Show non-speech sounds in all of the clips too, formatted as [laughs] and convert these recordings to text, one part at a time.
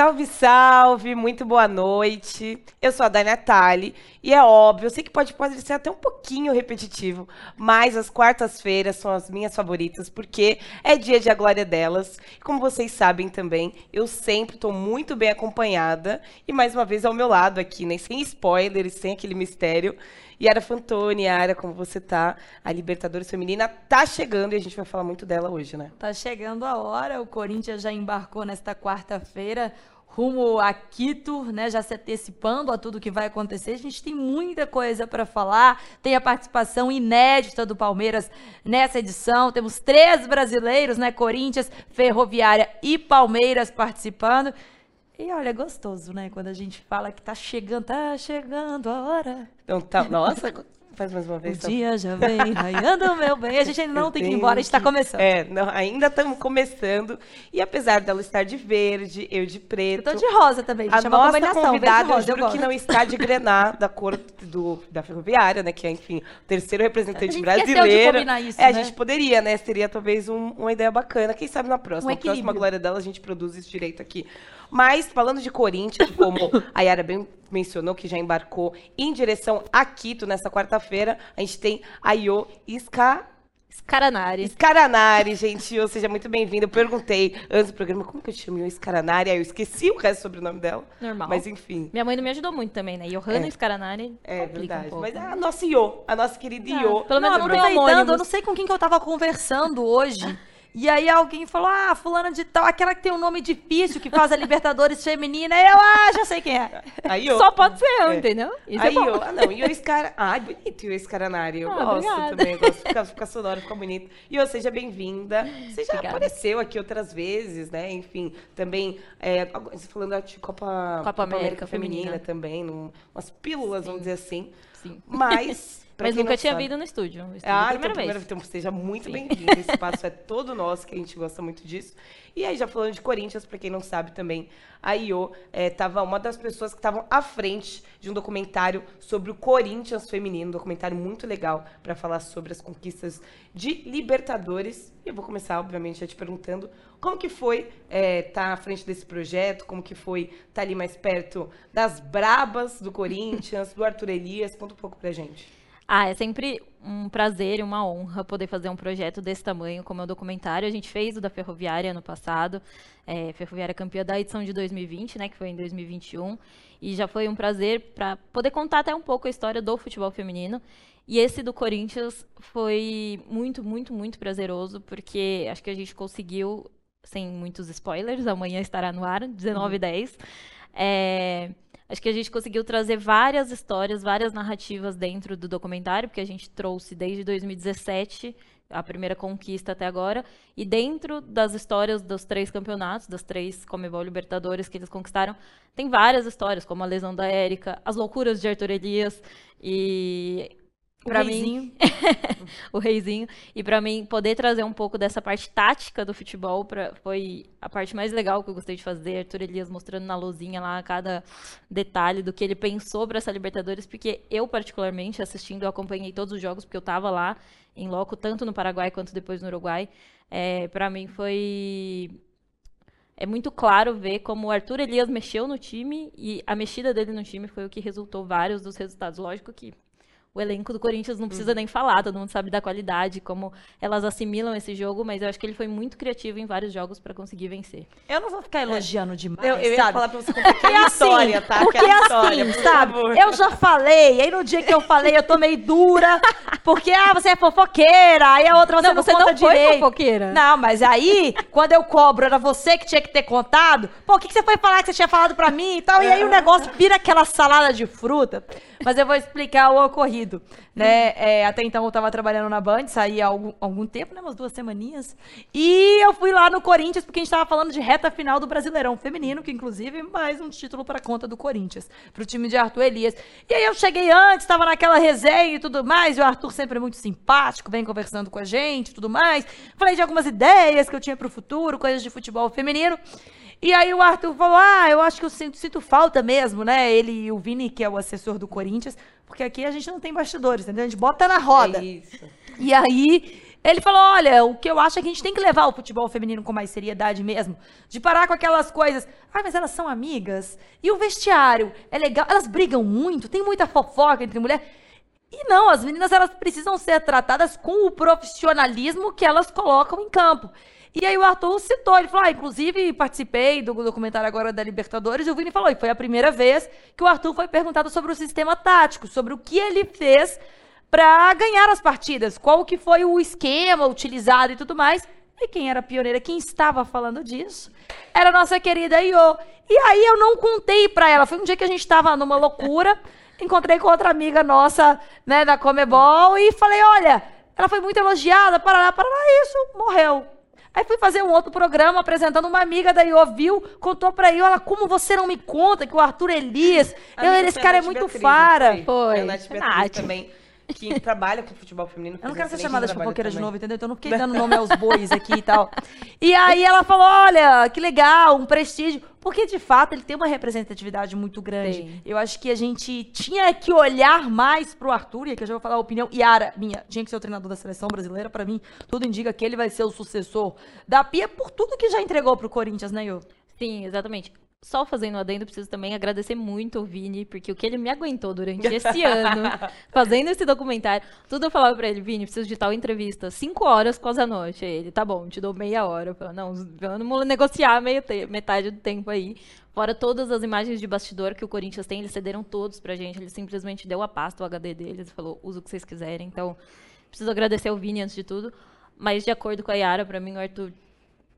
Salve, salve, muito boa noite. Eu sou a Dani Natali e é óbvio, eu sei que pode, pode ser até um pouquinho repetitivo, mas as quartas-feiras são as minhas favoritas porque é dia de a glória delas. Como vocês sabem também, eu sempre estou muito bem acompanhada e mais uma vez ao meu lado aqui, né, sem spoilers, sem aquele mistério. Yara Fantoni, Yara, como você tá? A Libertadores Feminina tá chegando e a gente vai falar muito dela hoje, né? Tá chegando a hora, o Corinthians já embarcou nesta quarta-feira rumo a Quito, né, já se antecipando a tudo que vai acontecer. A gente tem muita coisa para falar. Tem a participação inédita do Palmeiras nessa edição. Temos três brasileiros, né, Corinthians, Ferroviária e Palmeiras participando. E olha, é gostoso, né? Quando a gente fala que tá chegando, tá chegando a hora. Então tá, nossa, faz mais uma vez. O tá... dia já vem raiando meu bem. A gente ainda não tem que ir embora, a gente tá começando. É, não, ainda estamos começando. E apesar dela estar de verde, eu de preto. Eu tô de rosa também, gente. A é nossa convidada, rosa, eu juro eu que não está de grená da cor do, da ferroviária, né? Que é, enfim, o terceiro representante brasileiro. Isso, é, né? a gente poderia, né? Seria talvez um, uma ideia bacana. Quem sabe na próxima. Um na próxima glória dela, a gente produz isso direito aqui. Mas, falando de Corinthians, como a Yara bem mencionou, que já embarcou em direção a Quito nessa quarta-feira, a gente tem a Io Ska... Scaranari. Scaranari, gente. Ou seja, muito bem-vinda. Eu perguntei antes do programa como que eu chamo Scaranari, aí eu esqueci o resto do sobrenome dela. Normal. Mas enfim. Minha mãe não me ajudou muito também, né? Johanna é. Scaranari. É verdade. Um Mas a nossa Io, a nossa querida Io. Pelo menos não aproveitando, eu não sei com quem que eu tava conversando hoje. [laughs] E aí alguém falou: Ah, fulana de tal, aquela que tem um nome difícil, que faz a Libertadores feminina. E eu, ah, já sei quem é. Aí eu, Só pode ser eu, é. entendeu? Isso é aí é eu, ah, não, e o Scar... Ah, bonito o Escaranari. Eu ah, gosto obrigada. também, eu gosto, fica, fica sonoro, fica bonito. E eu, seja bem-vinda. Você já obrigada. apareceu aqui outras vezes, né? Enfim, também, é, falando de Copa, Copa, Copa América, América Feminina, feminina também, num, umas pílulas, Sim. vamos dizer assim. Sim. Mas [laughs] Mas nunca tinha sabe. vindo no estúdio. No estúdio ah, primeira então, primeira vez. Então seja muito bem-vindo. Esse [laughs] espaço é todo nosso, que a gente gosta muito disso. E aí, já falando de Corinthians, para quem não sabe também, a Io estava é, uma das pessoas que estavam à frente de um documentário sobre o Corinthians feminino, um documentário muito legal para falar sobre as conquistas de Libertadores. E eu vou começar, obviamente, já te perguntando como que foi estar é, tá à frente desse projeto, como que foi estar tá ali mais perto das brabas do Corinthians, do Arthur Elias. Conta um pouco pra gente. Ah, é sempre um prazer e uma honra poder fazer um projeto desse tamanho, como é o documentário. A gente fez o da Ferroviária ano passado, é, Ferroviária campeã da edição de 2020, né, que foi em 2021, e já foi um prazer para poder contar até um pouco a história do futebol feminino. E esse do Corinthians foi muito, muito, muito prazeroso, porque acho que a gente conseguiu, sem muitos spoilers, amanhã estará no ar, 19 h 10. É, Acho que a gente conseguiu trazer várias histórias, várias narrativas dentro do documentário, porque a gente trouxe desde 2017 a primeira conquista até agora, e dentro das histórias dos três campeonatos, das três Comebol Libertadores que eles conquistaram, tem várias histórias, como a lesão da Érica, as loucuras de Arthur Elias, e para mim [laughs] o reizinho. E para mim poder trazer um pouco dessa parte tática do futebol pra, foi a parte mais legal que eu gostei de fazer. Arthur Elias mostrando na luzinha lá cada detalhe do que ele pensou para essa Libertadores porque eu particularmente assistindo eu acompanhei todos os jogos porque eu estava lá em loco tanto no Paraguai quanto depois no Uruguai. É, para mim foi é muito claro ver como o Arthur Elias mexeu no time e a mexida dele no time foi o que resultou vários dos resultados. Lógico que o elenco do Corinthians não precisa uhum. nem falar, todo mundo sabe da qualidade, como elas assimilam esse jogo, mas eu acho que ele foi muito criativo em vários jogos para conseguir vencer. Eu não vou ficar elogiando é. demais, eu, eu sabe? ia falar pra você [laughs] contar aquela assim, história, tá? Porque aquela história, assim, sabe? Eu já falei, aí no dia que eu falei eu tô meio dura, porque, ah, você é fofoqueira, aí a outra você não, não você conta não direito. foi fofoqueira. Não, mas aí, quando eu cobro, era você que tinha que ter contado, pô, o que, que você foi falar que você tinha falado pra mim e tal, e aí o negócio vira aquela salada de fruta, mas eu vou explicar o ocorrido, né? É, até então eu estava trabalhando na Band, saí há algum, algum, tempo, né? Umas duas semaninhas. E eu fui lá no Corinthians, porque a gente estava falando de reta final do Brasileirão Feminino, que inclusive mais um título para conta do Corinthians, para o time de Arthur Elias. E aí eu cheguei antes, estava naquela resenha e tudo mais, e o Arthur sempre muito simpático, vem conversando com a gente tudo mais. Falei de algumas ideias que eu tinha para o futuro, coisas de futebol feminino. E aí o Arthur falou: Ah, eu acho que eu sinto, sinto falta mesmo, né? Ele e o Vini, que é o assessor do Corinthians, porque aqui a gente não tem bastidores, entendeu? A gente bota na roda. É isso. E aí Ele falou: olha, o que eu acho é que a gente tem que levar o futebol feminino com mais seriedade mesmo. De parar com aquelas coisas. Ah, mas elas são amigas. E o vestiário é legal. Elas brigam muito, tem muita fofoca entre mulheres. E não, as meninas elas precisam ser tratadas com o profissionalismo que elas colocam em campo. E aí o Arthur citou, ele falou, ah, inclusive participei do documentário agora da Libertadores, e o Vini falou, e foi a primeira vez que o Arthur foi perguntado sobre o sistema tático, sobre o que ele fez para ganhar as partidas, qual que foi o esquema utilizado e tudo mais. E quem era pioneira, quem estava falando disso, era a nossa querida Iô. E aí eu não contei para ela, foi um dia que a gente estava numa loucura, [laughs] encontrei com outra amiga nossa, né, da Comebol, e falei, olha, ela foi muito elogiada, parará, parará, isso, morreu. Aí fui fazer um outro programa apresentando uma amiga da Iô, viu, contou pra Iô, ela, como você não me conta que o Arthur Elias, eu, esse cara é muito Beatriz, fara. Foi. Foi. A Nath Nath. também, que trabalha com futebol feminino. Eu não quero ser chamada de fofoqueira de novo, entendeu? Então eu não fiquei dando nome aos bois aqui e tal. E aí ela falou: olha, que legal, um prestígio. Porque, de fato, ele tem uma representatividade muito grande. Tem. Eu acho que a gente tinha que olhar mais pro Arthur, e aqui eu já vou falar a opinião. Yara, minha, tinha que ser o treinador da seleção brasileira. Pra mim, tudo indica que ele vai ser o sucessor da Pia por tudo que já entregou pro Corinthians, né, Yo? Sim, exatamente. Só fazendo um adendo, preciso também agradecer muito o Vini, porque o que ele me aguentou durante [laughs] esse ano, fazendo esse documentário, tudo eu falava pra ele, Vini, preciso de tal entrevista, cinco horas quase a noite. Aí ele, tá bom, te dou meia hora. Eu falei, não, vamos negociar meio metade do tempo aí. Fora todas as imagens de bastidor que o Corinthians tem, eles cederam todos pra gente, ele simplesmente deu a pasta, o HD deles, e falou, usa o que vocês quiserem. Então, preciso agradecer ao Vini antes de tudo, mas de acordo com a Yara, pra mim o Arthur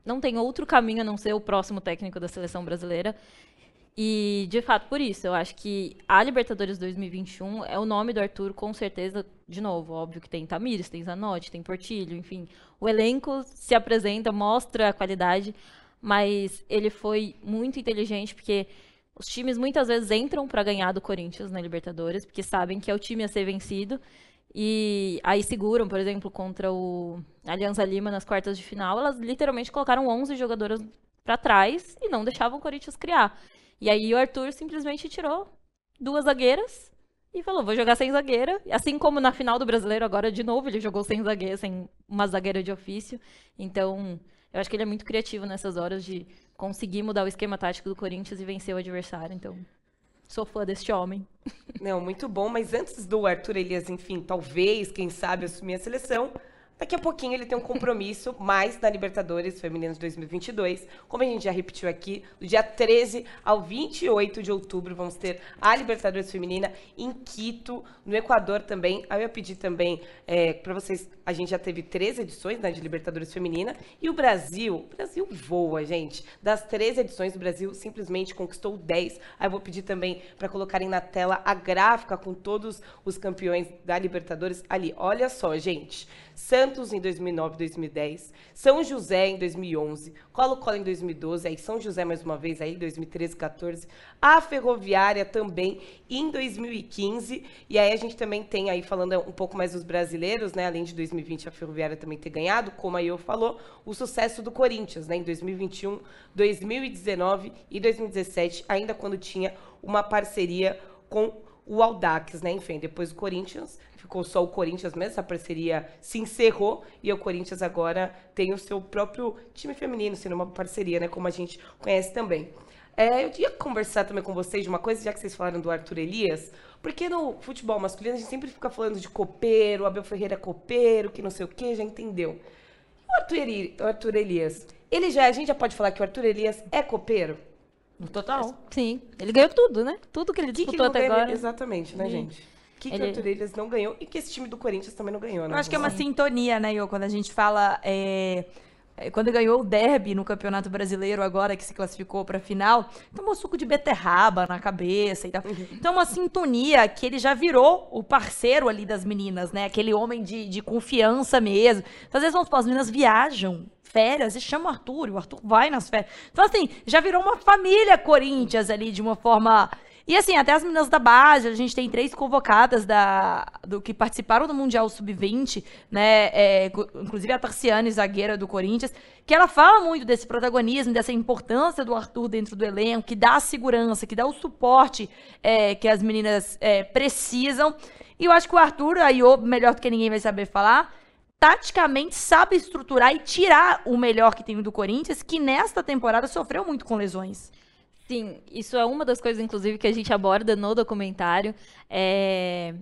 não tem outro caminho a não ser o próximo técnico da seleção brasileira. E, de fato, por isso, eu acho que a Libertadores 2021 é o nome do Arthur, com certeza, de novo, óbvio que tem Tamires, tem Zanotti, tem Portilho, enfim. O elenco se apresenta, mostra a qualidade, mas ele foi muito inteligente, porque os times muitas vezes entram para ganhar do Corinthians na Libertadores, porque sabem que é o time a ser vencido. E aí seguram, por exemplo, contra o Alianza Lima nas quartas de final, elas literalmente colocaram 11 jogadoras para trás e não deixavam o Corinthians criar. E aí o Arthur simplesmente tirou duas zagueiras e falou, vou jogar sem zagueira. Assim como na final do Brasileiro agora, de novo, ele jogou sem zagueira, sem uma zagueira de ofício. Então, eu acho que ele é muito criativo nessas horas de conseguir mudar o esquema tático do Corinthians e vencer o adversário. Então, sou fã deste homem. Não, muito bom, mas antes do Arthur Elias, enfim, talvez, quem sabe, assumir a seleção, daqui a pouquinho ele tem um compromisso [laughs] mais na Libertadores Femininos 2022. Como a gente já repetiu aqui, do dia 13 ao 28 de outubro vamos ter a Libertadores Feminina em Quito, no Equador também. Aí eu ia pedir também é, para vocês, a gente já teve 13 edições né, de Libertadores Feminina e o Brasil, o Brasil voa, gente. Das 13 edições, o Brasil simplesmente conquistou 10. Aí eu vou pedir também para colocarem na tela a gráfica com todos os campeões da Libertadores ali. Olha só, gente. Santos em 2009, 2010, São José em 2011, Colo-Colo em 2012, aí São José mais uma vez aí 2013, 14, a Ferroviária também em 2015, e aí a gente também tem aí falando um pouco mais dos brasileiros, né, além de 2020 a Ferroviária também ter ganhado, como a Iô falou, o sucesso do Corinthians, né, em 2021, 2019 e 2017, ainda quando tinha uma parceria com o Aldax, né? Enfim, depois o Corinthians, ficou só o Corinthians mesmo, essa parceria se encerrou e o Corinthians agora tem o seu próprio time feminino, sendo uma parceria, né? Como a gente conhece também. É, eu ia conversar também com vocês de uma coisa, já que vocês falaram do Arthur Elias, porque no futebol masculino a gente sempre fica falando de copeiro, Abel Ferreira é copeiro, que não sei o quê, já entendeu. E o Arthur, Eli- o Arthur Elias, ele já, a gente já pode falar que o Arthur Elias é copeiro? No total. Sim, ele ganhou tudo, né? Tudo que ele O que, que disputou até ganhou? agora. Exatamente, né, Sim. gente? O que, que Ele- o Arthur Elias não ganhou e que esse time do Corinthians também não ganhou, né? Eu acho que é uma sintonia, né, Yo? Quando a gente fala. é, é, Quando ganhou o derby no Campeonato Brasileiro, agora que se classificou pra final, tomou suco de beterraba na cabeça e tal. Então, é uma sintonia que ele já virou o parceiro ali das meninas, né? Aquele homem de, de confiança mesmo. Então, às vezes, vamos supor, as meninas viajam férias e chamam o Arthur, e o Arthur vai nas férias. Então, assim, já virou uma família Corinthians ali, de uma forma. E assim, até as meninas da base, a gente tem três convocadas da, do que participaram do Mundial Sub-20, né? é, inclusive a Tarciane, zagueira do Corinthians, que ela fala muito desse protagonismo, dessa importância do Arthur dentro do elenco, que dá a segurança, que dá o suporte é, que as meninas é, precisam. E eu acho que o Arthur, aí, melhor do que ninguém vai saber falar, taticamente sabe estruturar e tirar o melhor que tem do Corinthians, que nesta temporada sofreu muito com lesões. Sim, isso é uma das coisas, inclusive, que a gente aborda no documentário. É...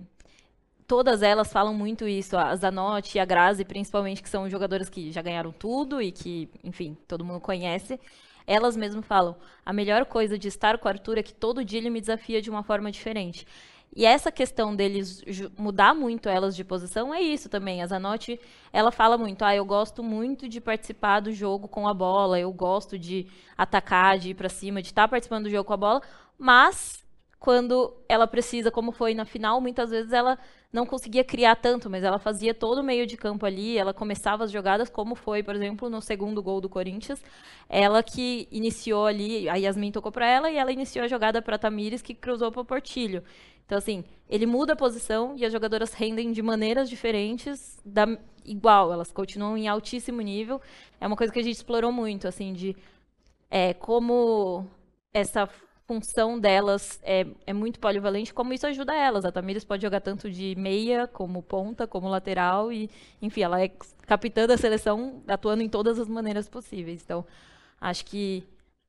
Todas elas falam muito isso, a Zanotti e a Grazi, principalmente, que são jogadoras que já ganharam tudo e que, enfim, todo mundo conhece. Elas mesmas falam: a melhor coisa de estar com o Arthur é que todo dia ele me desafia de uma forma diferente. E essa questão deles mudar muito elas de posição é isso também. A Zanotti, ela fala muito, ah, eu gosto muito de participar do jogo com a bola, eu gosto de atacar, de ir para cima, de estar tá participando do jogo com a bola, mas quando ela precisa, como foi na final, muitas vezes ela não conseguia criar tanto, mas ela fazia todo o meio de campo ali, ela começava as jogadas, como foi, por exemplo, no segundo gol do Corinthians, ela que iniciou ali, a Yasmin tocou para ela e ela iniciou a jogada para Tamires, que cruzou para Portilho. Então, assim, ele muda a posição e as jogadoras rendem de maneiras diferentes, da, igual, elas continuam em altíssimo nível. É uma coisa que a gente explorou muito, assim, de é, como essa função delas é, é muito polivalente, como isso ajuda elas. A Tamires pode jogar tanto de meia, como ponta, como lateral, e, enfim, ela é capitã da seleção, atuando em todas as maneiras possíveis. Então, acho que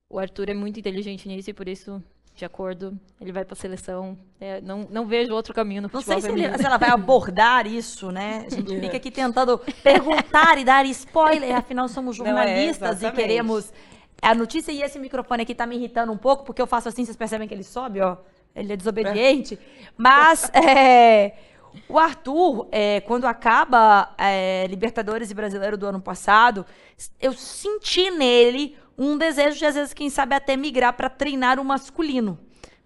o Arthur é muito inteligente nisso e por isso de acordo, ele vai para a seleção. É, não, não vejo outro caminho no futebol Não sei se, ele, se, ela vai abordar isso, né? A gente [laughs] fica aqui tentando perguntar e dar spoiler, afinal somos é, jornalistas é, e queremos a notícia. E esse microfone aqui está me irritando um pouco, porque eu faço assim, vocês percebem que ele sobe, ó. Ele é desobediente. Mas [laughs] é, o Arthur, é, quando acaba é, Libertadores e Brasileiro do ano passado, eu senti nele um desejo de, às vezes, quem sabe até migrar para treinar o masculino.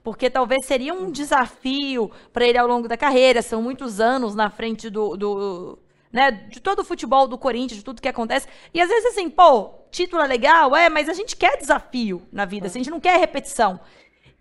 Porque talvez seria um desafio para ele ao longo da carreira. São muitos anos na frente do, do né, de todo o futebol do Corinthians, de tudo que acontece. E às vezes assim, pô, título é legal, é, mas a gente quer desafio na vida, assim, a gente não quer repetição.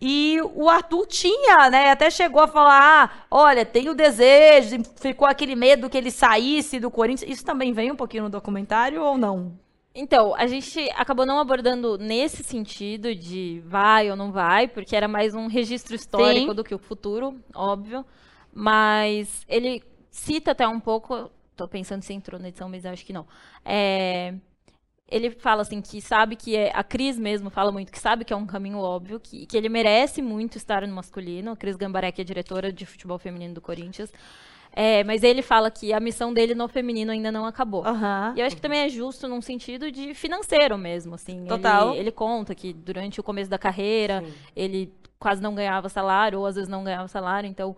E o Arthur tinha, né? Até chegou a falar: ah, olha, tem o desejo, ficou aquele medo que ele saísse do Corinthians. Isso também vem um pouquinho no documentário ou não? Então, a gente acabou não abordando nesse sentido de vai ou não vai, porque era mais um registro histórico Sim. do que o futuro, óbvio. Mas ele cita até um pouco, tô pensando se entrou na edição, mas acho que não. É, ele fala assim que sabe que é, a Cris mesmo fala muito que sabe que é um caminho óbvio, que, que ele merece muito estar no masculino. A Cris Gambaré, que é diretora de futebol feminino do Corinthians. É, mas ele fala que a missão dele no feminino ainda não acabou. Uhum. E eu acho que também é justo num sentido de financeiro mesmo, assim. Total. Ele, ele conta que durante o começo da carreira, Sim. ele quase não ganhava salário, ou às vezes não ganhava salário, então...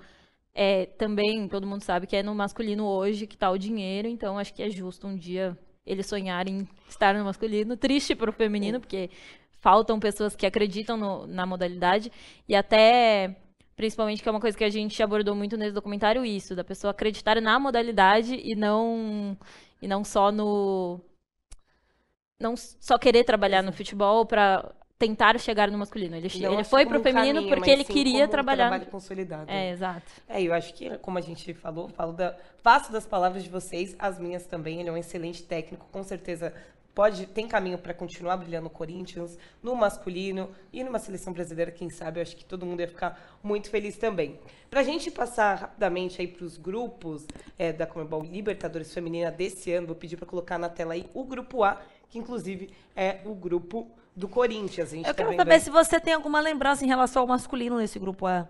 É, também todo mundo sabe que é no masculino hoje que está o dinheiro, então acho que é justo um dia ele sonhar em estar no masculino. Triste para o feminino, porque faltam pessoas que acreditam no, na modalidade e até Principalmente que é uma coisa que a gente abordou muito nesse documentário, isso, da pessoa acreditar na modalidade e não, e não só no. Não só querer trabalhar no futebol para tentar chegar no masculino. Ele, ele foi pro feminino caminho, porque ele queria como trabalhar. Um trabalho consolidado. É, exato. É, eu acho que, como a gente falou, falo da, faço das palavras de vocês, as minhas também. Ele é um excelente técnico, com certeza pode tem caminho para continuar brilhando no Corinthians, no masculino e numa seleção brasileira, quem sabe, eu acho que todo mundo ia ficar muito feliz também. Para a gente passar rapidamente aí para os grupos é, da Comebol Libertadores Feminina desse ano, vou pedir para colocar na tela aí o grupo A, que inclusive é o grupo do Corinthians. eu tá quero saber se você tem alguma lembrança em relação ao masculino nesse grupo A.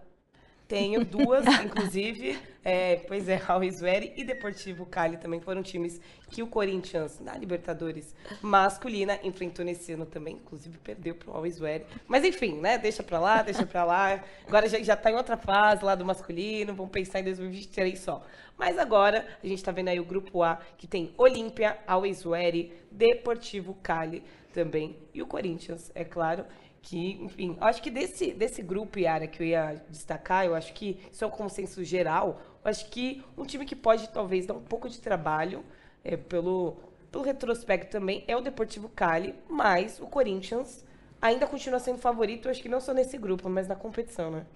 Tenho duas, [laughs] inclusive. É, pois é, Always Ready e Deportivo Cali também foram times que o Corinthians, na Libertadores masculina, enfrentou nesse ano também. Inclusive, perdeu pro Always Ready. Mas enfim, né? Deixa pra lá, deixa pra lá. Agora já, já tá em outra fase lá do masculino. Vamos pensar em 2023 só. Mas agora, a gente tá vendo aí o grupo A, que tem Olímpia, Always Ready, Deportivo Cali também. E o Corinthians, é claro que, enfim, acho que desse, desse grupo, Yara, que eu ia destacar, eu acho que isso é um consenso geral, acho que um time que pode talvez dar um pouco de trabalho é, pelo, pelo retrospecto também é o Deportivo Cali, mas o Corinthians ainda continua sendo favorito, acho que não só nesse grupo, mas na competição, né?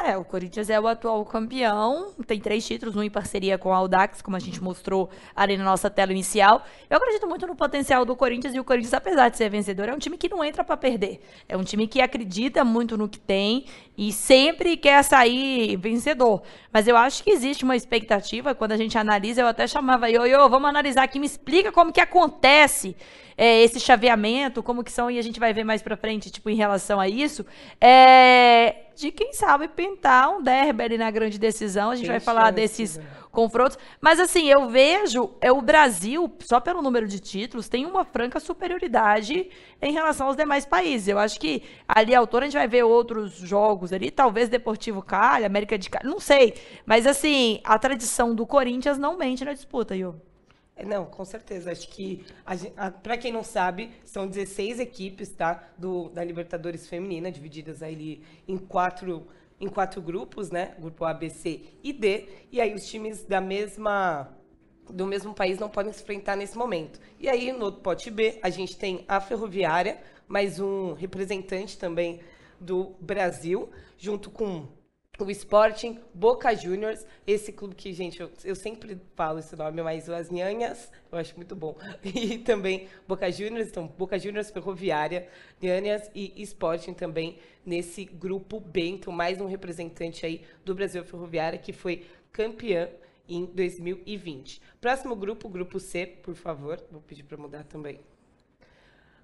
É, o Corinthians é o atual campeão, tem três títulos, um em parceria com a Audax, como a gente mostrou ali na nossa tela inicial. Eu acredito muito no potencial do Corinthians e o Corinthians, apesar de ser vencedor, é um time que não entra para perder. É um time que acredita muito no que tem e sempre quer sair vencedor. Mas eu acho que existe uma expectativa, quando a gente analisa, eu até chamava, Ioiô, vamos analisar aqui, me explica como que acontece é, esse chaveamento, como que são, e a gente vai ver mais pra frente, tipo, em relação a isso, é, de quem sabe pintar um derby ali na grande decisão, a gente vai falar desses né? confrontos, mas assim, eu vejo, é o Brasil, só pelo número de títulos, tem uma franca superioridade em relação aos demais países, eu acho que ali a autora a gente vai ver outros jogos ali, talvez Deportivo Cali, América de Cali, não sei, mas assim, a tradição do Corinthians não mente na disputa, Iô. É, Não, com certeza. Acho que, para quem não sabe, são 16 equipes tá, do, da Libertadores Feminina, divididas aí em quatro, em quatro grupos, né? Grupo A, B, C e D. E aí os times da mesma do mesmo país não podem se enfrentar nesse momento. E aí, no pote B, a gente tem a Ferroviária, mais um representante também do Brasil, junto com o Sporting, Boca Juniors, esse clube que, gente, eu, eu sempre falo esse nome, mas as Nhanhas, eu acho muito bom. [laughs] E também Boca Juniors, então Boca Juniors, Ferroviária, Nhanhas e Sporting também nesse grupo B, então mais um representante aí do Brasil Ferroviária que foi campeã em 2020. Próximo grupo, grupo C, por favor, vou pedir para mudar também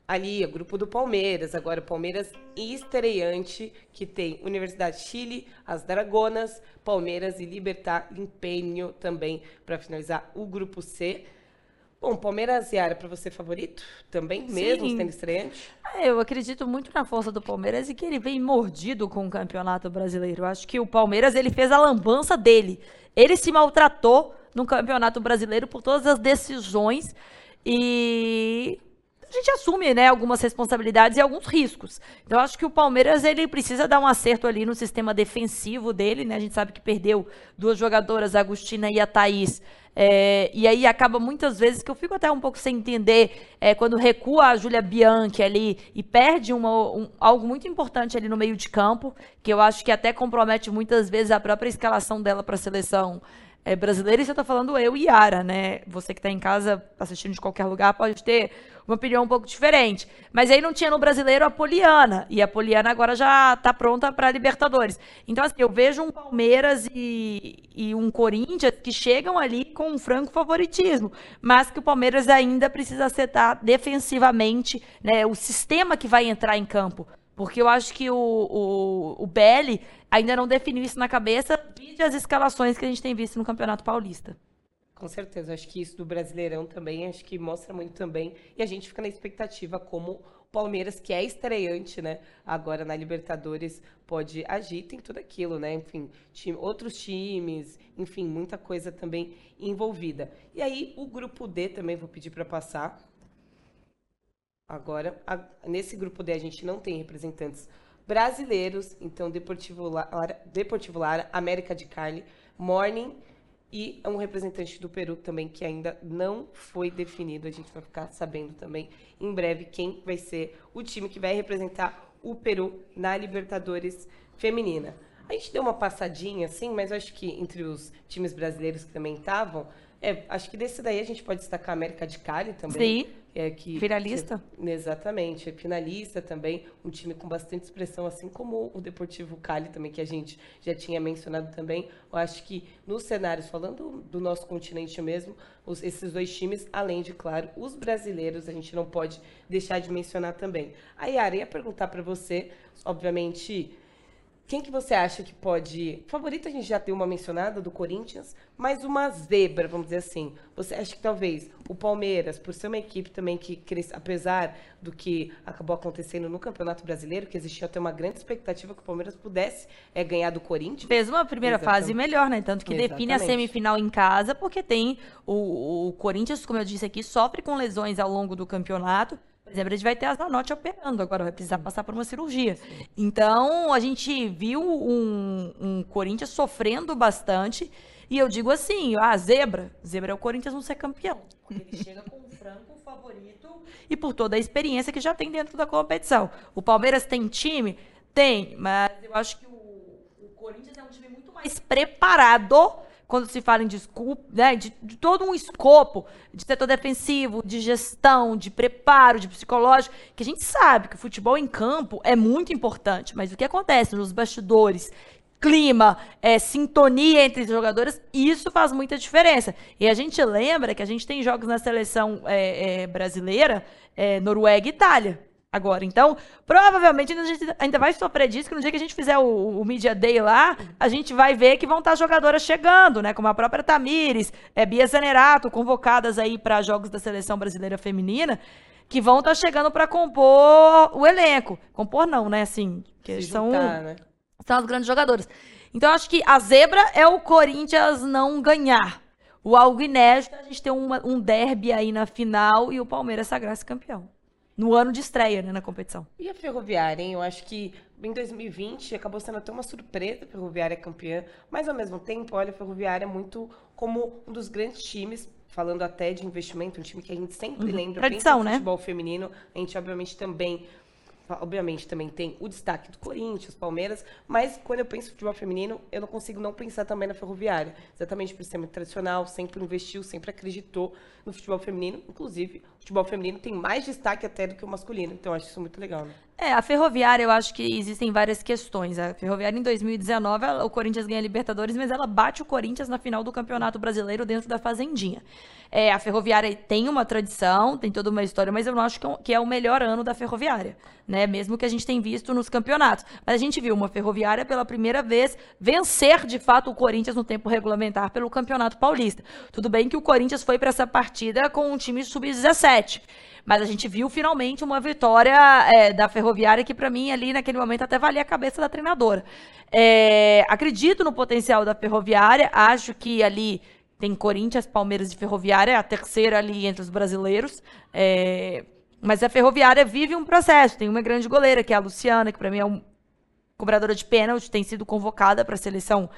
ali, o grupo do Palmeiras, agora o Palmeiras estreante, que tem Universidade de Chile, as Dragonas, Palmeiras e Libertar Empenho também, para finalizar o grupo C. Bom, Palmeiras e Ara, para você favorito? Também, mesmo Sim. sendo estreante? É, Eu acredito muito na força do Palmeiras e que ele vem mordido com o Campeonato Brasileiro. Eu acho que o Palmeiras ele fez a lambança dele. Ele se maltratou no Campeonato Brasileiro por todas as decisões e a gente assume, né, algumas responsabilidades e alguns riscos. Então, acho que o Palmeiras ele precisa dar um acerto ali no sistema defensivo dele, né? A gente sabe que perdeu duas jogadoras, a Agostina e a Thaís. É, e aí acaba muitas vezes que eu fico até um pouco sem entender é, quando recua a Júlia Bianchi ali e perde uma, um- algo muito importante ali no meio de campo, que eu acho que até compromete muitas vezes a própria escalação dela para a seleção é, brasileira. E você está falando eu e Yara, né? Você que está em casa assistindo de qualquer lugar pode ter uma opinião um pouco diferente. Mas aí não tinha no brasileiro a Poliana. E a Poliana agora já está pronta para Libertadores. Então, assim, eu vejo um Palmeiras e, e um Corinthians que chegam ali com um franco favoritismo. Mas que o Palmeiras ainda precisa acertar defensivamente né, o sistema que vai entrar em campo. Porque eu acho que o, o, o Belli ainda não definiu isso na cabeça, vide as escalações que a gente tem visto no Campeonato Paulista. Com certeza, acho que isso do Brasileirão também, acho que mostra muito também. E a gente fica na expectativa como o Palmeiras, que é estreante, né? Agora na Libertadores, pode agir, tem tudo aquilo, né? Enfim, time- outros times, enfim, muita coisa também envolvida. E aí, o grupo D também vou pedir para passar. Agora, a- nesse grupo D a gente não tem representantes brasileiros, então Deportivo Lara, Deportivo Lara América de Cali, Morning e um representante do Peru também que ainda não foi definido. A gente vai ficar sabendo também em breve quem vai ser o time que vai representar o Peru na Libertadores Feminina. A gente deu uma passadinha, assim, mas acho que entre os times brasileiros que também estavam, é, acho que desse daí a gente pode destacar a América de Cali também. Sim. É, que, Finalista. que- exatamente, é finalista também, um time com bastante expressão, assim como o Deportivo Cali também, que a gente já tinha mencionado também. Eu acho que nos cenários, falando do nosso continente mesmo, os- esses dois times, além de, claro, os brasileiros, a gente não pode deixar de mencionar também. A Yara, ia perguntar para você, obviamente, quem que você acha que pode. Favorito a gente já deu uma mencionada do Corinthians, mas uma zebra, vamos dizer assim. Você acha que talvez o Palmeiras, por ser uma equipe também que cresce, apesar do que acabou acontecendo no Campeonato Brasileiro, que existia até uma grande expectativa que o Palmeiras pudesse é, ganhar do Corinthians. Fez uma primeira Exatamente. fase melhor, né? Tanto que define a Exatamente. semifinal em casa, porque tem o, o Corinthians, como eu disse aqui, sofre com lesões ao longo do campeonato. Por exemplo, a gente vai ter a Zanotti operando, agora vai precisar passar por uma cirurgia. Então, a gente viu um, um Corinthians sofrendo bastante. E eu digo assim, a zebra, zebra é o Corinthians não ser campeão. Ele chega com um franco favorito e por toda a experiência que já tem dentro da competição. O Palmeiras tem time? Tem, mas eu acho que o, o Corinthians é um time muito mais preparado quando se fala em desculpa, né, de, de, todo um escopo de setor defensivo, de gestão, de preparo, de psicológico, que a gente sabe que o futebol em campo é muito importante, mas o que acontece nos bastidores, clima, é, sintonia entre os jogadores, isso faz muita diferença. E a gente lembra que a gente tem jogos na seleção é, é, brasileira, é, Noruega e Itália agora. Então, provavelmente a gente ainda vai sofrer disso, que no dia que a gente fizer o, o Media Day lá, a gente vai ver que vão estar jogadoras chegando, né? Como a própria Tamires, é, Bia Zanerato, convocadas aí para jogos da seleção brasileira feminina, que vão estar chegando para compor o elenco. Compor não, né? Assim, que Se são, juntar, né? são as grandes jogadoras. Então, acho que a zebra é o Corinthians não ganhar. O algo inédito, a gente tem uma, um derby aí na final e o Palmeiras sagrar-se campeão no ano de estreia né, na competição. E a Ferroviária, hein? Eu acho que em 2020 acabou sendo até uma surpresa a Ferroviária campeã, mas ao mesmo tempo, olha, a Ferroviária é muito como um dos grandes times, falando até de investimento, um time que a gente sempre Uhum. lembra, Tradição, pensa né? futebol feminino, a gente obviamente também Obviamente também tem o destaque do Corinthians, Palmeiras, mas quando eu penso em futebol feminino, eu não consigo não pensar também na Ferroviária. Exatamente por ser muito tradicional, sempre investiu, sempre acreditou no futebol feminino. Inclusive, futebol feminino tem mais destaque até do que o masculino. Então, eu acho isso muito legal, né? É, a Ferroviária, eu acho que existem várias questões. A Ferroviária, em 2019, ela- o Corinthians ganha a Libertadores, mas ela bate o Corinthians na final do Campeonato Brasileiro dentro da Fazendinha. É, a Ferroviária tem uma tradição, tem toda uma história, mas eu não acho que é que é o melhor ano da Ferroviária, né? Mesmo que a gente tenha visto nos campeonatos. Mas a gente viu uma Ferroviária pela primeira vez vencer, de fato, o Corinthians no tempo regulamentar pelo Campeonato Paulista. Tudo bem que o Corinthians foi para essa partida com um time sub-17. Mas a gente viu finalmente uma vitória é, da Ferroviária que, para mim, ali naquele momento até valia a cabeça da treinadora. É, acredito no potencial da Ferroviária, acho que ali tem Corinthians, Palmeiras e Ferroviária, é a terceira ali entre os brasileiros. É, mas a Ferroviária vive um processo. Tem uma grande goleira, que é a Luciana, que para mim é um cobradora de pênalti, tem sido convocada para a seleção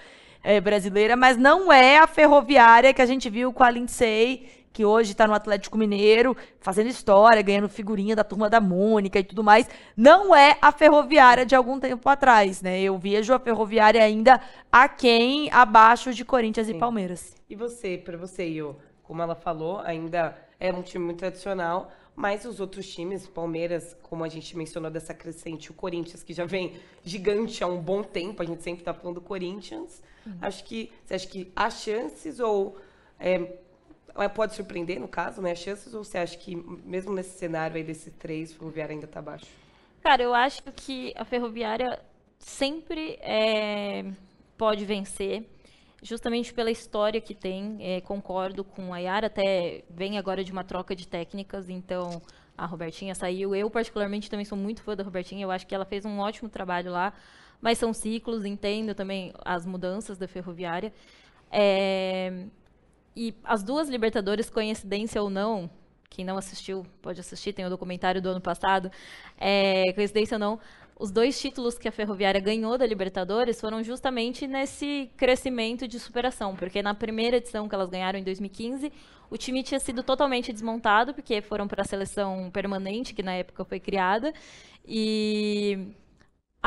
eh, brasileira, mas não é a ferroviária que a gente viu com a Lindsay, que hoje está no Atlético Mineiro, fazendo história, ganhando figurinha da turma da Mônica e tudo mais. Não é a ferroviária de algum tempo atrás, né? Eu vejo a ferroviária ainda aquém, abaixo de Corinthians e Sim. Palmeiras. E você, para você, Io, como ela falou, ainda é um time muito tradicional, mas os outros times, Palmeiras, como a gente mencionou dessa crescente, o Corinthians, que já vem gigante há um bom tempo, a gente sempre está falando do Corinthians. Acho que você acha que há chances ou é, pode surpreender no caso, né? Chances ou você acha que mesmo nesse cenário aí desses três, o Ferroviária ainda está abaixo? Cara, eu acho que a Ferroviária sempre é, pode vencer, justamente pela história que tem. É, concordo com a Yara, até vem agora de uma troca de técnicas, então a Robertinha saiu. Eu, particularmente, também sou muito fã da Robertinha, eu acho que ela fez um ótimo trabalho lá, mas são ciclos, entendo também as mudanças da Ferroviária. É, e as duas Libertadores, coincidência ou não, quem não assistiu pode assistir, tem o documentário do ano passado, é, coincidência ou não, os dois títulos que a Ferroviária ganhou da Libertadores foram justamente nesse crescimento de superação, porque na primeira edição que elas ganharam em 2015, o time tinha sido totalmente desmontado, porque foram para a seleção permanente, que na época foi criada, e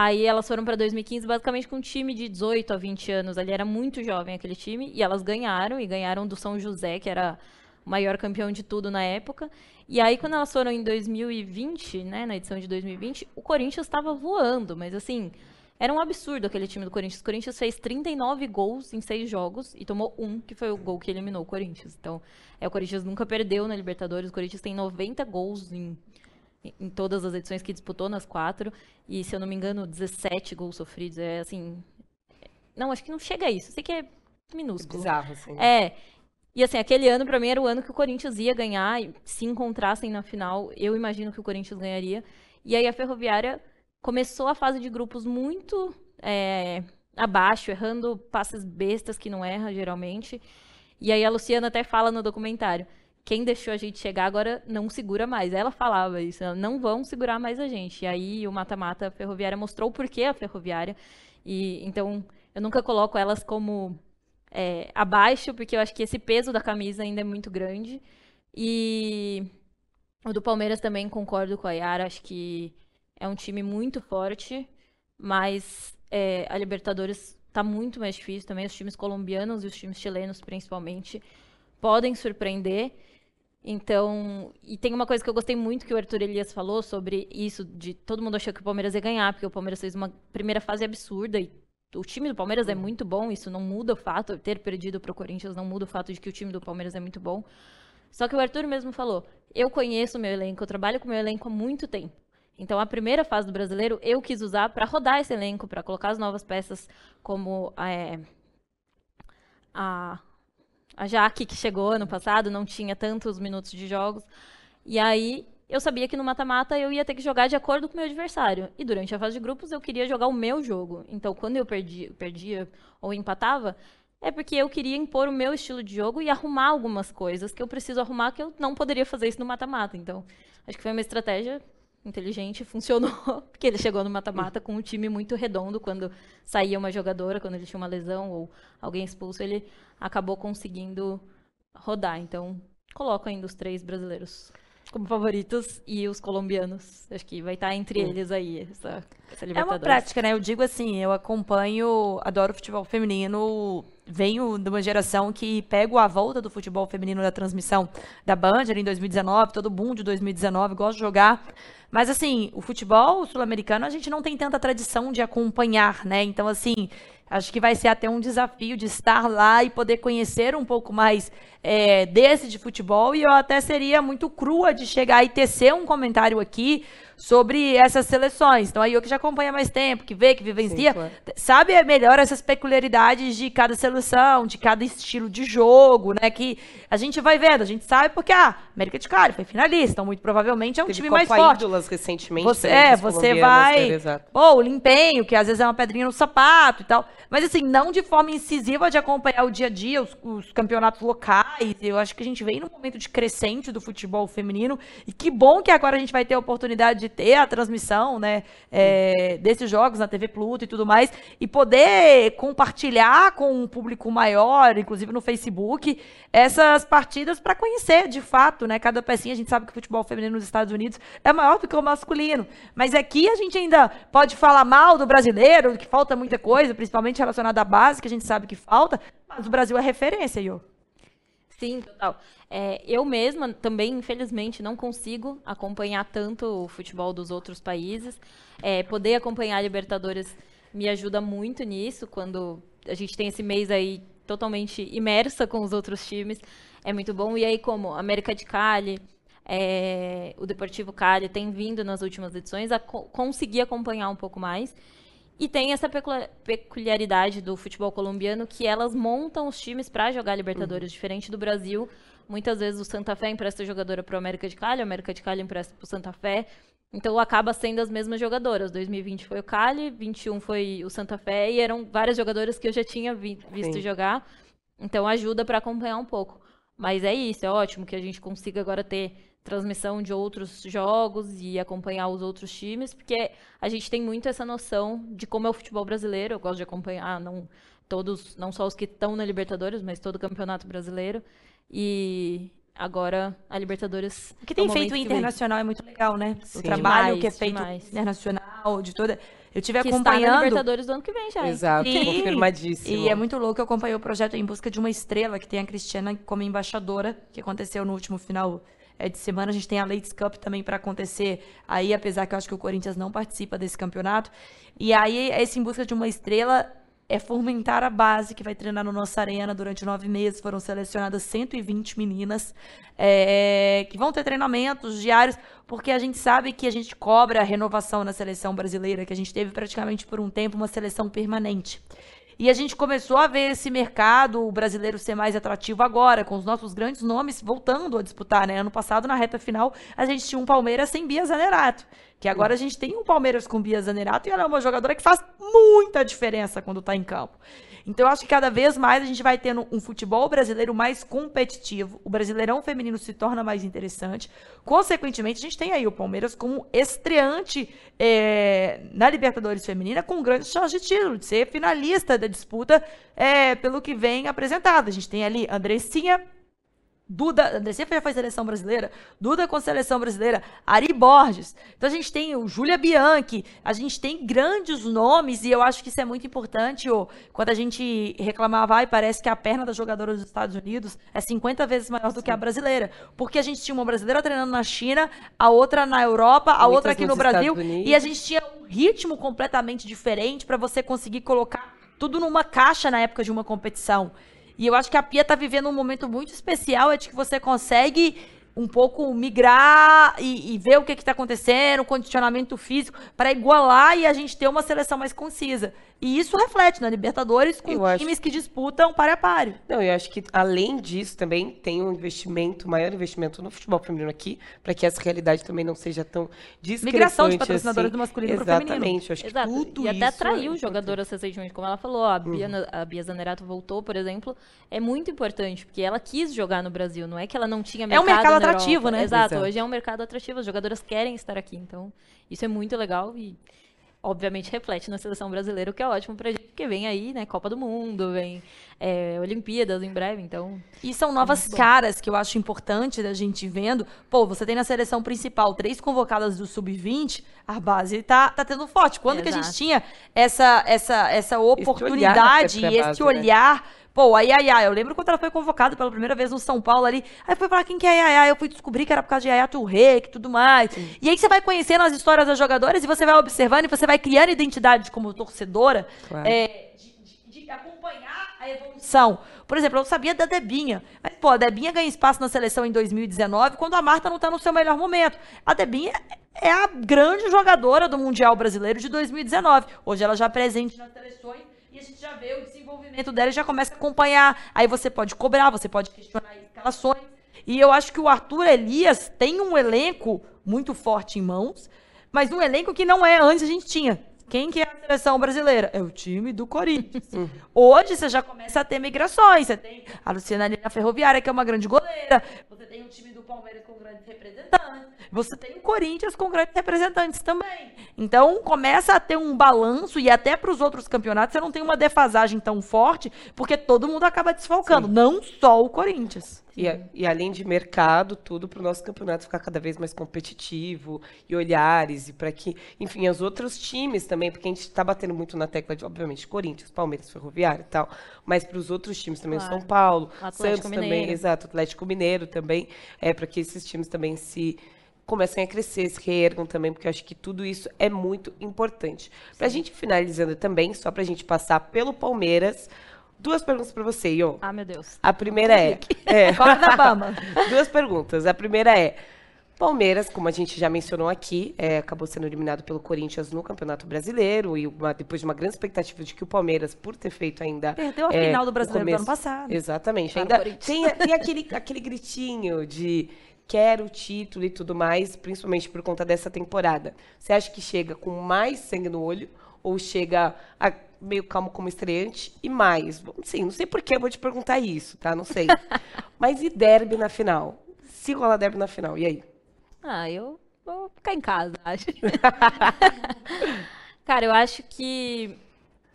Aí elas foram para 2015 basicamente com um time de 18 a 20 anos. Ali era muito jovem aquele time. E elas ganharam, e ganharam do São José, que era o maior campeão de tudo na época. E aí, quando elas foram em 2020, né, na edição de 2020, o Corinthians estava voando. Mas assim, era um absurdo aquele time do Corinthians. O Corinthians fez 39 gols em seis jogos e tomou um, que foi o gol que eliminou o Corinthians. Então, é, o Corinthians nunca perdeu na Libertadores. O Corinthians tem 90 gols em em- todas as edições que disputou nas quatro. E, se eu não me engano, 17 gols sofridos. É assim. Não, acho que não chega a isso. Sei que é minúsculo. Bizarro, assim. É. E assim, aquele ano pra mim era o ano que o Corinthians ia ganhar. E se encontrassem na final, eu imagino que o Corinthians ganharia. E aí a Ferroviária começou a fase de grupos muito é, abaixo, errando passes bestas que não erra geralmente. E aí a Luciana até fala no documentário. Quem deixou a gente chegar agora não segura mais. Ela falava isso, não vão segurar mais a gente. E aí o mata-mata Ferroviária mostrou o porquê a Ferroviária. E então eu nunca coloco elas como é, abaixo, porque eu acho que esse peso da camisa ainda é muito grande. E o do Palmeiras também concordo com a Yara, acho que é um time muito forte, mas é, a Libertadores tá muito mais difícil também. Os times colombianos e os times chilenos, principalmente, podem surpreender. Então, e tem uma coisa que eu gostei muito que o Arthur Elias falou sobre isso, de todo mundo achou que o Palmeiras ia ganhar, porque o Palmeiras fez uma primeira fase absurda e o time do Palmeiras é muito bom, isso não muda o fato, ter perdido para o Corinthians não muda o fato de que o time do Palmeiras é muito bom. Só que o Arthur mesmo falou: eu conheço o meu elenco, eu trabalho com o meu elenco há muito tempo. Então, a primeira fase do brasileiro eu quis usar para rodar esse elenco, para colocar as novas peças, como é, a a Jaque, que chegou ano passado, não tinha tantos minutos de jogos. E aí eu sabia que no mata-mata eu ia ter que jogar de acordo com o meu adversário. E durante a fase de grupos eu queria jogar o meu jogo. Então quando eu perdi, perdia ou empatava, é porque eu queria impor o meu estilo de jogo e arrumar algumas coisas que eu preciso arrumar que eu não poderia fazer isso no mata-mata. Então acho que foi uma estratégia inteligente, funcionou, [laughs] porque ele chegou no mata-mata com um time muito redondo quando saía uma jogadora, quando ele tinha uma lesão ou alguém expulso, ele acabou conseguindo rodar. Então, coloco ainda os três brasileiros como favoritos e os colombianos. Acho que vai estar entre eles aí essa, essa É uma prática, né? Eu digo assim, eu acompanho, adoro futebol feminino, venho de uma geração que pego a volta do futebol feminino da transmissão da Band em 2019, todo boom de 2019, gosto de jogar. Mas assim, o futebol sul-americano a gente não tem tanta tradição de acompanhar, né? Então assim, Acho que vai ser até um desafio de estar lá e poder conhecer um pouco mais é, desse de futebol. E eu até seria muito crua de chegar e tecer um comentário aqui sobre essas seleções. Então, aí eu que já acompanha mais tempo, que vê, que vivencia, Sim, claro. sabe melhor essas peculiaridades de cada seleção, de cada estilo de jogo, né? Que a gente vai vendo, a gente sabe porque a ah, América de Cali foi finalista, então muito provavelmente é um Teve time Copa mais forte. Ídolas recentemente. Você, é, você vai. Pô, o empenho, que às vezes é uma pedrinha no sapato e tal. Mas assim, não de forma incisiva de acompanhar o dia a dia, os, os campeonatos locais. Eu acho que a gente vem num momento de crescente do futebol feminino. E que bom que agora a gente vai ter a oportunidade de ter a transmissão, né, é, desses jogos na TV Pluto e tudo mais, e poder compartilhar com um público maior, inclusive no Facebook, essas partidas para conhecer de fato, né, cada pecinha. A gente sabe que o futebol feminino nos Estados Unidos é maior do que o masculino, mas aqui a gente ainda pode falar mal do brasileiro, que falta muita coisa, principalmente relacionada à base, que a gente sabe que falta, mas o Brasil é referência, Iô. Sim, total. É, eu mesma também, infelizmente, não consigo acompanhar tanto o futebol dos outros países. É, poder acompanhar a Libertadores me ajuda muito nisso, quando a gente tem esse mês aí totalmente imersa com os outros times. É muito bom. E aí, como América de Cali, é, o Deportivo Cali tem vindo nas últimas edições a co conseguir acompanhar um pouco mais. E tem essa peculiaridade do futebol colombiano que elas montam os times para jogar Libertadores, uhum. diferente do Brasil. Muitas vezes o Santa Fé empresta jogadora para o América de Cali, o América de Cali empresta para o Santa Fé. Então acaba sendo as mesmas jogadoras. 2020 foi o Cali, 21 foi o Santa Fé e eram várias jogadoras que eu já tinha vi visto Sim. jogar. Então ajuda para acompanhar um pouco. Mas é isso, é ótimo que a gente consiga agora ter transmissão de outros jogos e acompanhar os outros times, porque a gente tem muito essa noção de como é o futebol brasileiro. Eu gosto de acompanhar não todos, não só os que estão na Libertadores, mas todo o Campeonato Brasileiro. E agora a Libertadores. O que tem é feito internacional é muito legal, né? Sim. O trabalho demais, que é feito demais. internacional, de toda. Eu tive que acompanhando. Está na Libertadores do ano que vem já. Exato, e, confirmadíssimo. E é muito louco. Eu acompanhei o projeto Em Busca de uma Estrela, que tem a Cristiana como embaixadora, que aconteceu no último final é, de semana. A gente tem a Ladies Cup também para acontecer aí, apesar que eu acho que o Corinthians não participa desse campeonato. E aí, esse Em Busca de uma Estrela é fomentar a base que vai treinar no nossa arena durante nove meses. Foram selecionadas 120 meninas é, que vão ter treinamentos diários, porque a gente sabe que a gente cobra a renovação na seleção brasileira, que a gente teve praticamente por um tempo uma seleção permanente. E a gente começou a ver esse mercado brasileiro ser mais atrativo agora, com os nossos grandes nomes voltando a disputar, né? Ano passado, na reta final, a gente tinha um Palmeiras sem Bia Zanerato. Que agora a gente tem um Palmeiras com Bia Zanerato e ela é uma jogadora que faz muita diferença quando está em campo. Então, eu acho que cada vez mais a gente vai tendo um futebol brasileiro mais competitivo. O brasileirão feminino se torna mais interessante. Consequentemente, a gente tem aí o Palmeiras como estreante é, na Libertadores Feminina, com grandes chances de título, de ser finalista da disputa é, pelo que vem apresentado. A gente tem ali Andressinha, Duda, Andressa já foi seleção brasileira, Duda com seleção brasileira, Ari Borges. Então a gente tem o Júlia Bianchi, a gente tem grandes nomes e eu acho que isso é muito importante. Quando a gente reclamava, e parece que a perna da jogadora dos Estados Unidos é 50 vezes maior do que a brasileira. Porque a gente tinha uma brasileira treinando na China, a outra na Europa, a Muitas outra aqui no Brasil e a gente tinha um ritmo completamente diferente para você conseguir colocar tudo numa caixa na época de uma competição. E eu acho que a Pia tá vivendo um momento muito especial, é de que você consegue um pouco migrar e, e ver o que está acontecendo, o condicionamento físico, para igualar e a gente ter uma seleção mais concisa. E isso reflete na Libertadores com Eu acho times que disputam pare a pare. Não, eu acho que além disso também tem um investimento, maior investimento no futebol feminino aqui, para que essa realidade também não seja tão discrepante Migração de patrocinadores assim. do masculino pro feminino. Exatamente, eu acho Exato. que tudo e até isso é atraiu importante. jogadoras recentemente, como ela falou, a Bia, a Bia Zanerato voltou, por exemplo, é muito importante, porque ela quis jogar no Brasil, não é que ela não tinha É um mercado mercado na atrativo, Europa. né? Exato, Exato. hoje é um mercado atrativo, as jogadoras querem estar aqui, então isso é muito legal e obviamente reflete na seleção brasileira, o que é ótimo pra gente, porque vem aí, né, Copa do Mundo, vem é, Olimpíadas em breve, então E são novas caras que eu acho importante da gente vendo. Pô, você tem na seleção principal três convocadas do Sub-20, a base tá, tá tendo forte. Quando que a gente tinha essa, essa, essa olhar oportunidade e esse base, né? Pô, a Yaya, eu lembro quando ela foi convocada pela primeira vez no São Paulo ali. Aí foi falar quem que é a Yaya, eu fui descobrir que era por causa de Yaya Touré, e tudo mais. E aí você vai conhecendo as histórias das jogadoras e você vai observando e você vai criando identidade como torcedora. Claro. é, de, de- de acompanhar a evolução. Por exemplo, eu sabia da Debinha. Mas, pô, a Debinha ganha espaço na seleção em 2019, quando a Marta não tá no seu melhor momento. A Debinha é a grande jogadora do Mundial Brasileiro de 2019. Hoje ela já é presente nas seleções e a gente já vê o desenvolvimento dela e já começa a acompanhar. Aí você pode cobrar, você pode questionar escalações. E eu acho que o Arthur Elias tem um elenco muito forte em mãos, mas um elenco que não é antes a gente tinha. Quem que é a seleção brasileira? É o time do Corinthians. Hoje você já começa a ter migrações. Você tem a Luciana Nina Ferroviária, que é uma grande goleira. Você tem o time do Palmeiras com grandes representantes. Você tem o Corinthians com grandes representantes também. Então começa a ter um balanço e até para os outros campeonatos você não tem uma defasagem tão forte, porque todo mundo acaba desfalcando, não só o Corinthians. E, e além de mercado, tudo para o nosso campeonato ficar cada vez mais competitivo e olhares e para que, enfim, os outros times também, porque a gente está batendo muito na tecla de, obviamente, Corinthians, Palmeiras, Ferroviária e tal, mas para os outros times também, Claro. São Paulo, Atlético Santos também, Mineiro. exato, Atlético Mineiro também, é para que esses times também se comecem a crescer, se reergam também, porque eu acho que tudo isso é muito importante. Para a gente finalizando também, só para a gente passar pelo Palmeiras, duas perguntas para você, Iô. ah, meu Deus. A primeira é, é Corda bamba. Duas perguntas. A primeira é: Palmeiras, como a gente já mencionou aqui, é, acabou sendo eliminado pelo Corinthians no Campeonato Brasileiro e uma- depois de uma grande expectativa de que o Palmeiras, por ter feito ainda Perdeu a é, final do Brasileiro do começo- ano passado. Exatamente. Ainda tem, tem aquele, aquele gritinho de quero o título e tudo mais, principalmente por conta dessa temporada. Você acha que chega com mais sangue no olho ou chega a- meio calmo como estreante e mais? Sim, não sei por que eu vou te perguntar isso, tá? Não sei. [laughs] Mas e derby na final? Se rolar derby na final, e aí? Ah, eu vou ficar em casa, [laughs] acho. [laughs] Cara, eu acho que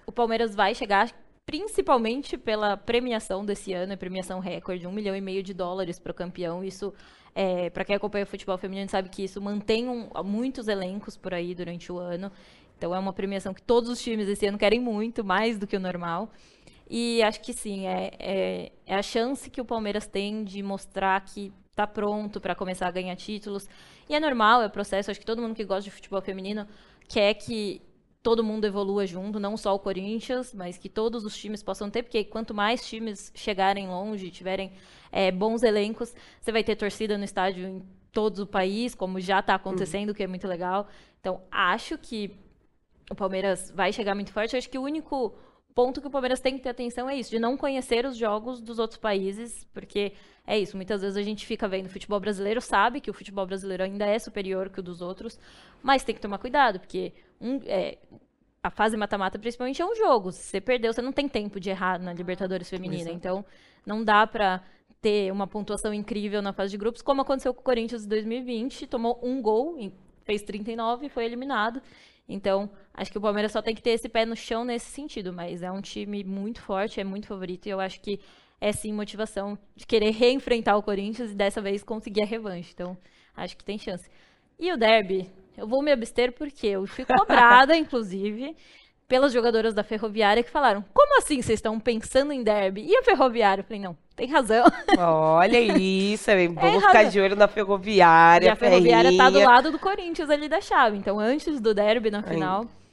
o Palmeiras vai chegar, principalmente pela premiação desse ano, a premiação recorde, um milhão e meio de dólares para o campeão. Isso, é, para quem acompanha o futebol feminino, sabe que isso mantém um- muitos elencos por aí durante o ano. Então é uma premiação que todos os times esse ano querem muito, mais do que o normal. E acho que sim, é, é, é a chance que o Palmeiras tem de mostrar que está pronto para começar a ganhar títulos. E é normal, é processo. Acho que todo mundo que gosta de futebol feminino quer que todo mundo evolua junto, não só o Corinthians, mas que todos os times possam ter, porque quanto mais times chegarem longe, tiverem é, bons elencos, você vai ter torcida no estádio em todo o país, como já está acontecendo, o que é muito legal. Então, acho que o Palmeiras vai chegar muito forte. Acho que o único ponto que o Palmeiras tem que ter atenção é isso, de não conhecer os jogos dos outros países, porque é isso, muitas vezes a gente fica vendo futebol brasileiro, sabe que o futebol brasileiro ainda é superior que o dos outros, mas tem que tomar cuidado, porque um, é, a fase mata-mata principalmente é um jogo. Se você perdeu, você não tem tempo de errar na Libertadores feminina, Exato. então não dá pra ter uma pontuação incrível na fase de grupos, como aconteceu com o Corinthians em 2020, tomou um gol, fez 39 e foi eliminado. Então, acho que o Palmeiras só tem que ter esse pé no chão nesse sentido, mas é um time muito forte, é muito favorito, e eu acho que é sim motivação de querer reenfrentar o Corinthians e dessa vez conseguir a revanche. Então, acho que tem chance. E o derby, eu vou me abster porque eu fui cobrada, [laughs] inclusive, pelas jogadoras da Ferroviária que falaram: como assim vocês estão pensando em derby? E a Ferroviária? Eu falei: não, tem razão. Olha [laughs] isso, é bom ficar de olho na Ferroviária. E a Ferroviária tá do lado do Corinthians ali da chave. Então, antes do derby na final. Ai.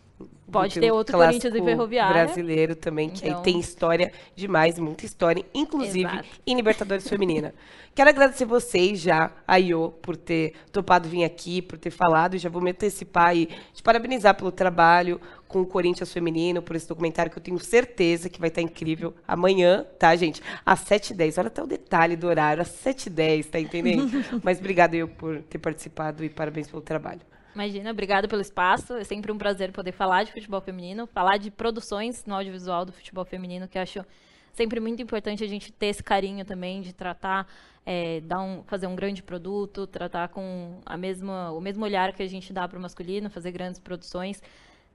Pode ter outro Corinthians e Ferroviária. brasileiro também, que então... aí tem história demais, muita história, inclusive Exato. em Libertadores Feminina. [laughs] Quero agradecer vocês já, a Iô, por ter topado vir aqui, por ter falado. Já vou me antecipar e te parabenizar pelo trabalho com o Corinthians Feminino, por esse documentário que eu tenho certeza que vai estar incrível amanhã, tá, gente? Às 7h10. Olha até o detalhe do horário, às 7h10, tá entendendo? [laughs] Mas obrigada, eu, por ter participado e parabéns pelo trabalho. Imagina, obrigado pelo espaço. É sempre um prazer poder falar de futebol feminino, falar de produções no audiovisual do futebol feminino, que eu acho sempre muito importante a gente ter esse carinho também de tratar, é, dar um, fazer um grande produto, tratar com a mesma, o mesmo olhar que a gente dá para o masculino, fazer grandes produções.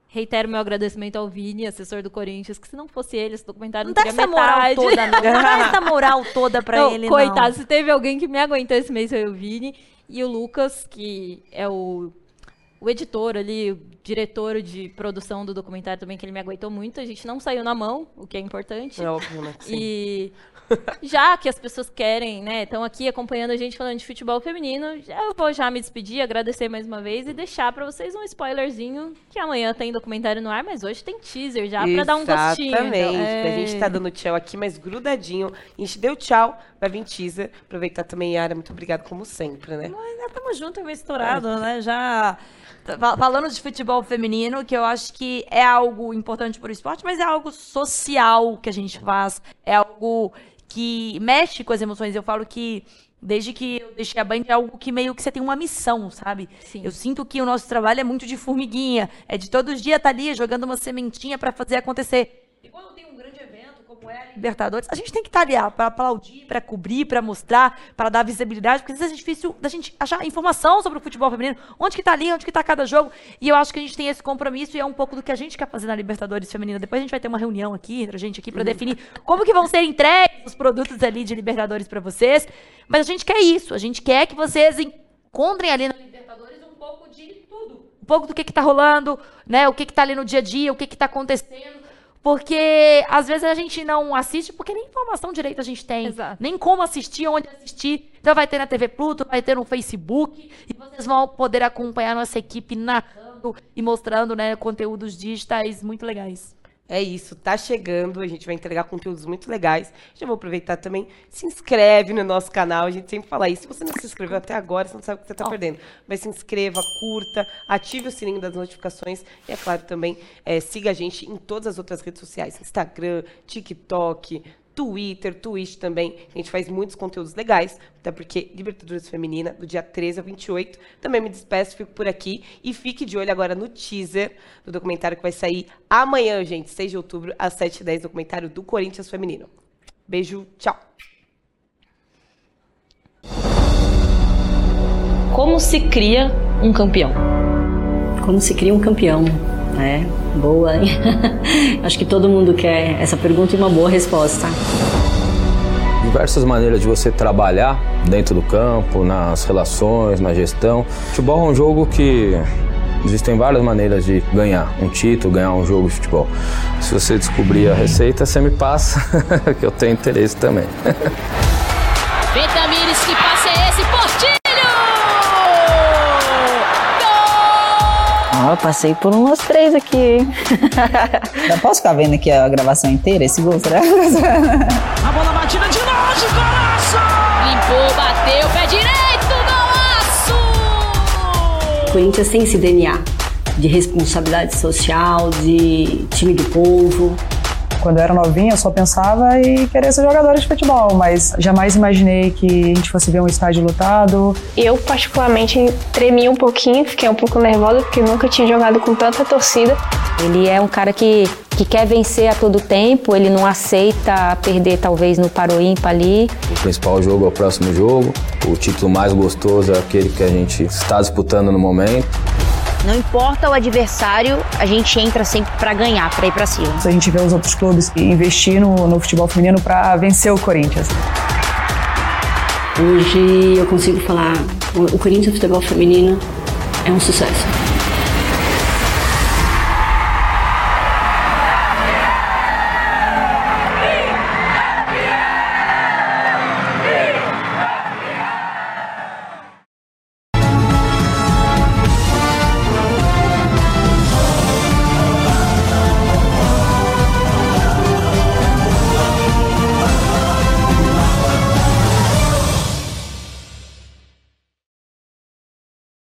Reitero meu agradecimento ao Vini, assessor do Corinthians, que se não fosse ele, esse documentário não, não teria metade. Moral toda, não. [laughs] não dá essa moral toda pra não, ele, coitado, não. Coitado, se teve alguém que me aguentou esse mês foi o Vini. E o Lucas, que é o o editor ali, o diretor de produção do documentário também, que ele me aguentou muito. A gente não saiu na mão, o que é importante. É óbvio, né? Sim. E já que as pessoas querem, né, estão aqui acompanhando a gente falando de futebol feminino, eu vou já me despedir, agradecer mais uma vez e deixar para vocês um spoilerzinho que amanhã tem documentário no ar, mas hoje tem teaser já para dar um gostinho. Exatamente. Então, é... A gente tá dando tchau aqui, mas grudadinho. A gente deu tchau, vai vir teaser. Aproveitar também, Yara, muito obrigado como sempre, né? Já estamos juntos, misturado, é. né? Já falando de futebol feminino, que eu acho que é algo importante para o esporte, mas é algo social que a gente faz, é algo que mexe com as emoções. Eu falo que desde que eu deixei a Band é algo que meio que você tem uma missão, sabe? Sim. Eu sinto que o nosso trabalho é muito de formiguinha, é de todo dia estar tá ali jogando uma sementinha para fazer acontecer. E quando um como é a Libertadores, a gente tem que estar tá ali para aplaudir, para cobrir, para mostrar, para dar visibilidade, porque às vezes é difícil da gente achar informação sobre o futebol feminino, onde que tá ali, onde que tá cada jogo. E eu acho que a gente tem esse compromisso e é um pouco do que a gente quer fazer na Libertadores feminina. Depois a gente vai ter uma reunião aqui entre a gente aqui para uhum. definir como que vão ser entregues os produtos ali de Libertadores para vocês. Mas a gente quer isso, a gente quer que vocês encontrem ali na Libertadores um pouco de tudo. Um pouco do que está rolando, né? O que está ali no dia a dia, o que está acontecendo. Porque às vezes a gente não assiste porque nem informação direito a gente tem. Exato. Nem como assistir, onde assistir. Então vai ter na TV Pluto, vai ter no Facebook. E vocês vão poder acompanhar nossa equipe narrando e mostrando né, conteúdos digitais muito legais. É isso, tá chegando, a gente vai entregar conteúdos muito legais. Já vou aproveitar também, se inscreve no nosso canal, a gente sempre fala isso. Se você não se inscreveu até agora, você não sabe o que você está oh. perdendo. Mas se inscreva, curta, ative o sininho das notificações e, é claro, também é, siga a gente em todas as outras redes sociais, Instagram, TikTok, Twitter, Twitch também. A gente faz muitos conteúdos legais, até porque Libertadores Feminina, do dia 13 ao 28. Também me despeço, fico por aqui. E fique de olho agora no teaser do documentário que vai sair amanhã, gente, 6 de outubro, às 7h10, documentário do Corinthians Feminino. Beijo, tchau. Como se cria um campeão? Como se cria um campeão? É, boa. [laughs] Acho que todo mundo quer essa pergunta e uma boa resposta. Diversas maneiras de você trabalhar dentro do campo, nas relações, na gestão. Futebol é um jogo que Existem várias maneiras de ganhar um título, ganhar um jogo de futebol. Se você descobrir a receita, você me passa, [laughs] que eu tenho interesse também. [laughs] eu passei por umas três aqui. Não [laughs] posso ficar vendo aqui a gravação inteira, esse gol, será? [laughs] A bola batida de longe, golaço! Limpou, bateu, pé direito, golaço! O Corinthians tem esse DNA de responsabilidade social, de time do povo. Quando eu era novinha, eu só pensava em querer ser jogadora de futebol, mas jamais imaginei que a gente fosse ver um estádio lotado. Eu, particularmente, tremi um pouquinho, fiquei um pouco nervosa, porque nunca tinha jogado com tanta torcida. Ele é um cara que, que quer vencer a todo tempo, ele não aceita perder, talvez, no paro ímpar ali. O principal jogo é o próximo jogo, o título mais gostoso é aquele que a gente está disputando no momento. Não importa o adversário, a gente entra sempre para ganhar, para ir para cima. A gente vê os outros clubes investir no, no futebol feminino para vencer o Corinthians. Hoje eu consigo falar, o Corinthians Futebol Feminino é um sucesso.